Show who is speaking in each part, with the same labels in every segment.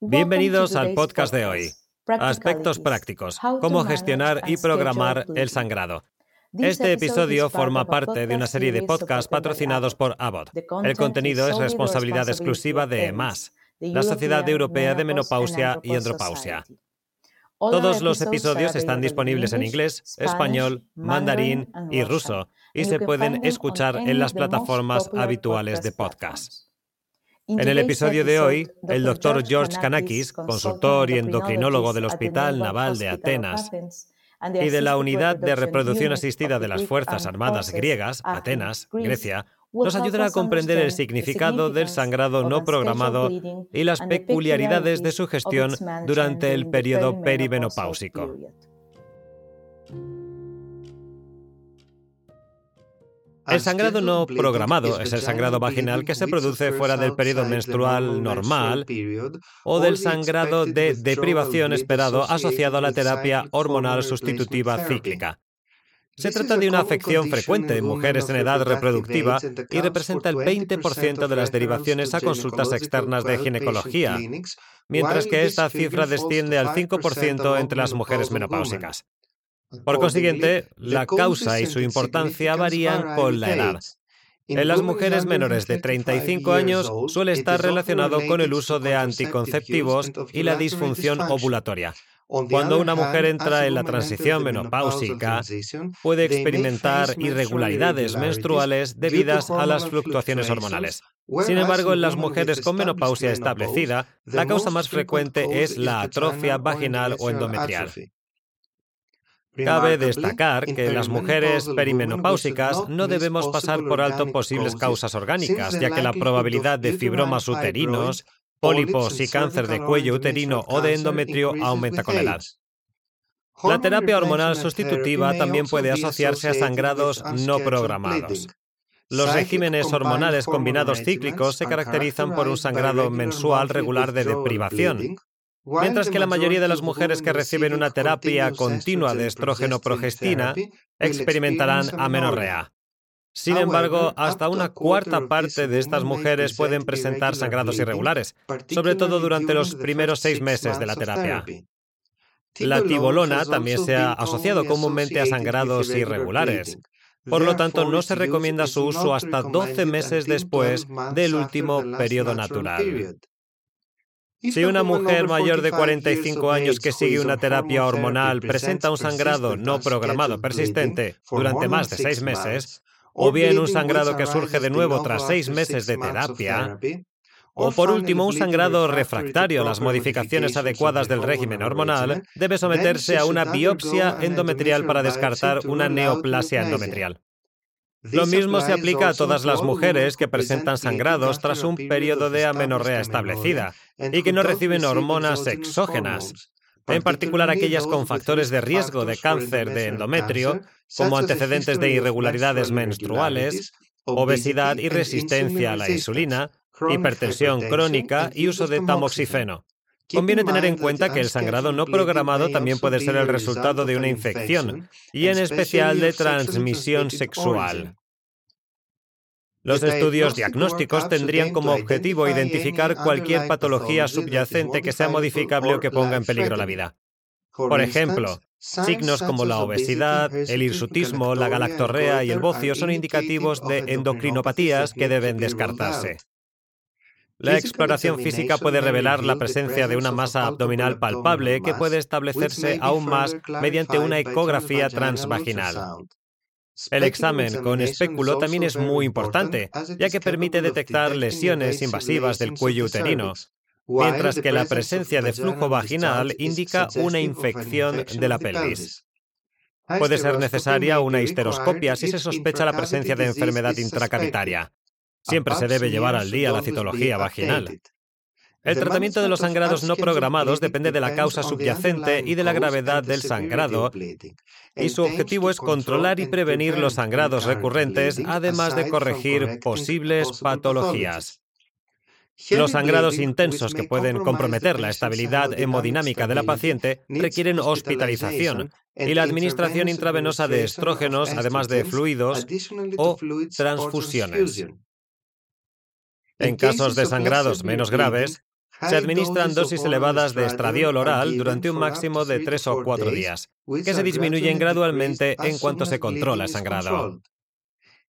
Speaker 1: Bienvenidos al podcast de hoy. Aspectos prácticos. Cómo gestionar y programar el sangrado. Este episodio forma parte de una serie de podcasts patrocinados por Abbott. El contenido es responsabilidad exclusiva de EMAS, la Sociedad Europea de Menopausia y Andropausia. Todos los episodios están disponibles en inglés, español, mandarín y ruso y se pueden escuchar en las plataformas habituales de podcast. En el episodio de hoy, el doctor George Kanakis, consultor y endocrinólogo del Hospital Naval de Atenas y de la Unidad de Reproducción Asistida de las Fuerzas Armadas Griegas, Atenas, Grecia, nos ayudará a comprender el significado del sangrado no programado y las peculiaridades de su gestión durante el periodo perimenopáusico. El sangrado no programado es el sangrado vaginal que se produce fuera del periodo menstrual normal o del sangrado de deprivación esperado asociado a la terapia hormonal sustitutiva cíclica. Se trata de una afección frecuente en mujeres en edad reproductiva y representa el 20% de las derivaciones a consultas externas de ginecología, mientras que esta cifra desciende al 5% entre las mujeres menopáusicas. Por consiguiente, la causa y su importancia varían con la edad. En las mujeres menores de 35 años suele estar relacionado con el uso de anticonceptivos y la disfunción ovulatoria. Cuando una mujer entra en la transición menopáusica, puede experimentar irregularidades menstruales debidas a las fluctuaciones hormonales. Sin embargo, en las mujeres con menopausia establecida, la causa más frecuente es la atrofia vaginal o endometrial. Cabe destacar que en las mujeres perimenopáusicas no debemos pasar por alto posibles causas orgánicas, ya que la probabilidad de fibromas uterinos, pólipos y cáncer de cuello uterino o de endometrio aumenta con la edad. La terapia hormonal sustitutiva también puede asociarse a sangrados no programados. Los regímenes hormonales combinados cíclicos se caracterizan por un sangrado mensual regular de deprivación, Mientras que la mayoría de las mujeres que reciben una terapia continua de estrógeno-progestina experimentarán amenorrea. Sin embargo, hasta una cuarta parte de estas mujeres pueden presentar sangrados irregulares, sobre todo durante los primeros seis meses de la terapia. La tibolona también se ha asociado comúnmente a sangrados irregulares. Por lo tanto, no se recomienda su uso hasta 12 meses después del último periodo natural. Si una mujer mayor de 45 años que sigue una terapia hormonal presenta un sangrado no programado persistente durante más de seis meses, o bien un sangrado que surge de nuevo tras seis meses de terapia, o por último un sangrado refractario a las modificaciones adecuadas del régimen hormonal, debe someterse a una biopsia endometrial para descartar una neoplasia endometrial. Lo mismo se aplica a todas las mujeres que presentan sangrados tras un periodo de amenorrea establecida y que no reciben hormonas exógenas, en particular aquellas con factores de riesgo de cáncer de endometrio, como antecedentes de irregularidades menstruales, obesidad y resistencia a la insulina, hipertensión crónica y uso de tamoxifeno. Conviene tener en cuenta que el sangrado no programado también puede ser el resultado de una infección, y en especial de transmisión sexual. Los estudios diagnósticos tendrían como objetivo identificar cualquier patología subyacente que sea modificable o que ponga en peligro la vida. Por ejemplo, signos como la obesidad, el hirsutismo, la galactorrea y el bocio son indicativos de endocrinopatías que deben descartarse. La exploración física puede revelar la presencia de una masa abdominal palpable que puede establecerse aún más mediante una ecografía transvaginal. El examen con espéculo también es muy importante, ya que permite detectar lesiones invasivas del cuello uterino, mientras que la presencia de flujo vaginal indica una infección de la pelvis. Puede ser necesaria una histeroscopia si se sospecha la presencia de enfermedad intracavitaria. Siempre se debe llevar al día la citología vaginal. El tratamiento de los sangrados no programados depende de la causa subyacente y de la gravedad del sangrado, y su objetivo es controlar y prevenir los sangrados recurrentes, además de corregir posibles patologías. Los sangrados intensos que pueden comprometer la estabilidad hemodinámica de la paciente requieren hospitalización y la administración intravenosa de estrógenos, además de fluidos o transfusiones. En casos de sangrados menos graves, Se administran dosis elevadas de estradiol oral durante un máximo de tres o cuatro días, que se disminuyen gradualmente en cuanto se controla el sangrado.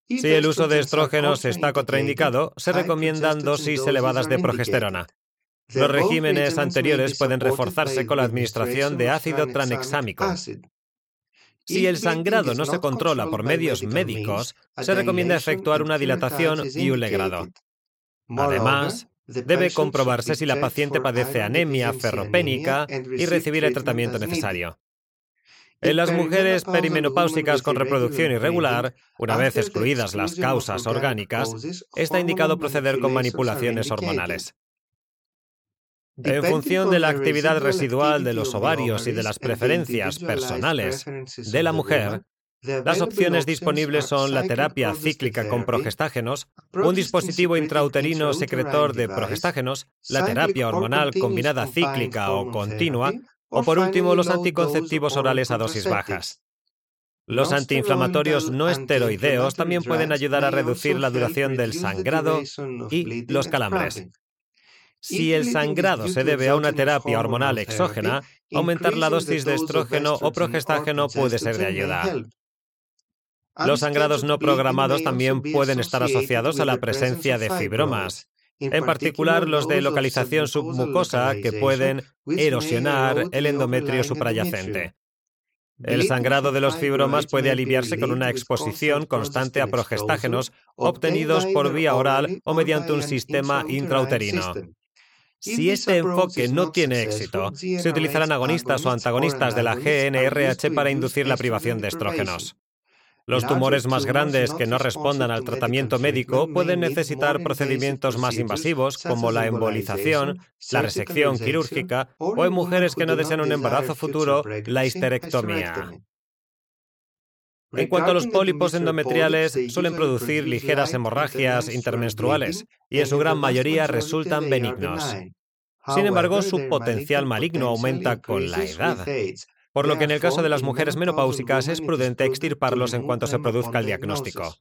Speaker 1: Si el uso de estrógenos está contraindicado, se recomiendan dosis elevadas de progesterona. Los regímenes anteriores pueden reforzarse con la administración de ácido tranexámico. Si el sangrado no se controla por medios médicos, se recomienda efectuar una dilatación y un legrado. Además, debe comprobarse si la paciente padece anemia ferropénica y recibir el tratamiento necesario. En las mujeres perimenopáusicas con reproducción irregular, una vez excluidas las causas orgánicas, está indicado proceder con manipulaciones hormonales. En función de la actividad residual de los ovarios y de las preferencias personales de la mujer, las opciones disponibles son la terapia cíclica con progestágenos, un dispositivo intrauterino secretor de progestágenos, la terapia hormonal combinada cíclica o continua, o por último los anticonceptivos orales a dosis bajas. Los antiinflamatorios no esteroideos también pueden ayudar a reducir la duración del sangrado y los calambres. Si el sangrado se debe a una terapia hormonal exógena, aumentar la dosis de estrógeno o progestágeno puede ser de ayuda. Los sangrados no programados también pueden estar asociados a la presencia de fibromas, en particular los de localización submucosa que pueden erosionar el endometrio suprayacente. El sangrado de los fibromas puede aliviarse con una exposición constante a progestágenos obtenidos por vía oral o mediante un sistema intrauterino. Si este enfoque no tiene éxito, se utilizarán agonistas o antagonistas de la GNRH para inducir la privación de estrógenos. Los tumores más grandes que no respondan al tratamiento médico pueden necesitar procedimientos más invasivos como la embolización, la resección quirúrgica o en mujeres que no desean un embarazo futuro, la histerectomía. En cuanto a los pólipos endometriales, suelen producir ligeras hemorragias intermenstruales y en su gran mayoría resultan benignos. Sin embargo, su potencial maligno aumenta con la edad, por lo que en el caso de las mujeres menopáusicas es prudente extirparlos en cuanto se produzca el diagnóstico.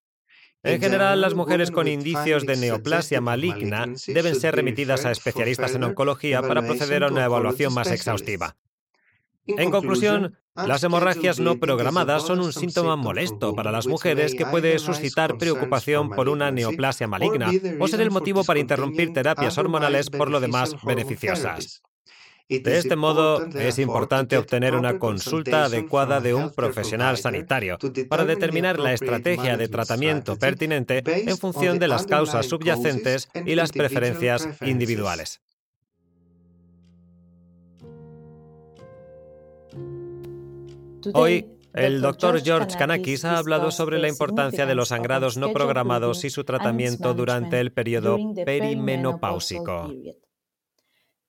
Speaker 1: En general, las mujeres con indicios de neoplasia maligna deben ser remitidas a especialistas en oncología para proceder a una evaluación más exhaustiva. En conclusión, las hemorragias no programadas son un síntoma molesto para las mujeres que puede suscitar preocupación por una neoplasia maligna o ser el motivo para interrumpir terapias hormonales por lo demás beneficiosas. De este modo, es importante obtener una consulta adecuada de un profesional sanitario para determinar la estrategia de tratamiento pertinente en función de las causas subyacentes y las preferencias individuales. Hoy, el doctor George Kanakis ha hablado sobre la importancia de los sangrados no programados y su tratamiento durante el periodo perimenopáusico.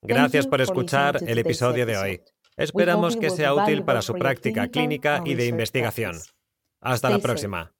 Speaker 1: Gracias por escuchar el episodio de hoy. Esperamos que sea útil para su práctica clínica y de investigación. Hasta la próxima.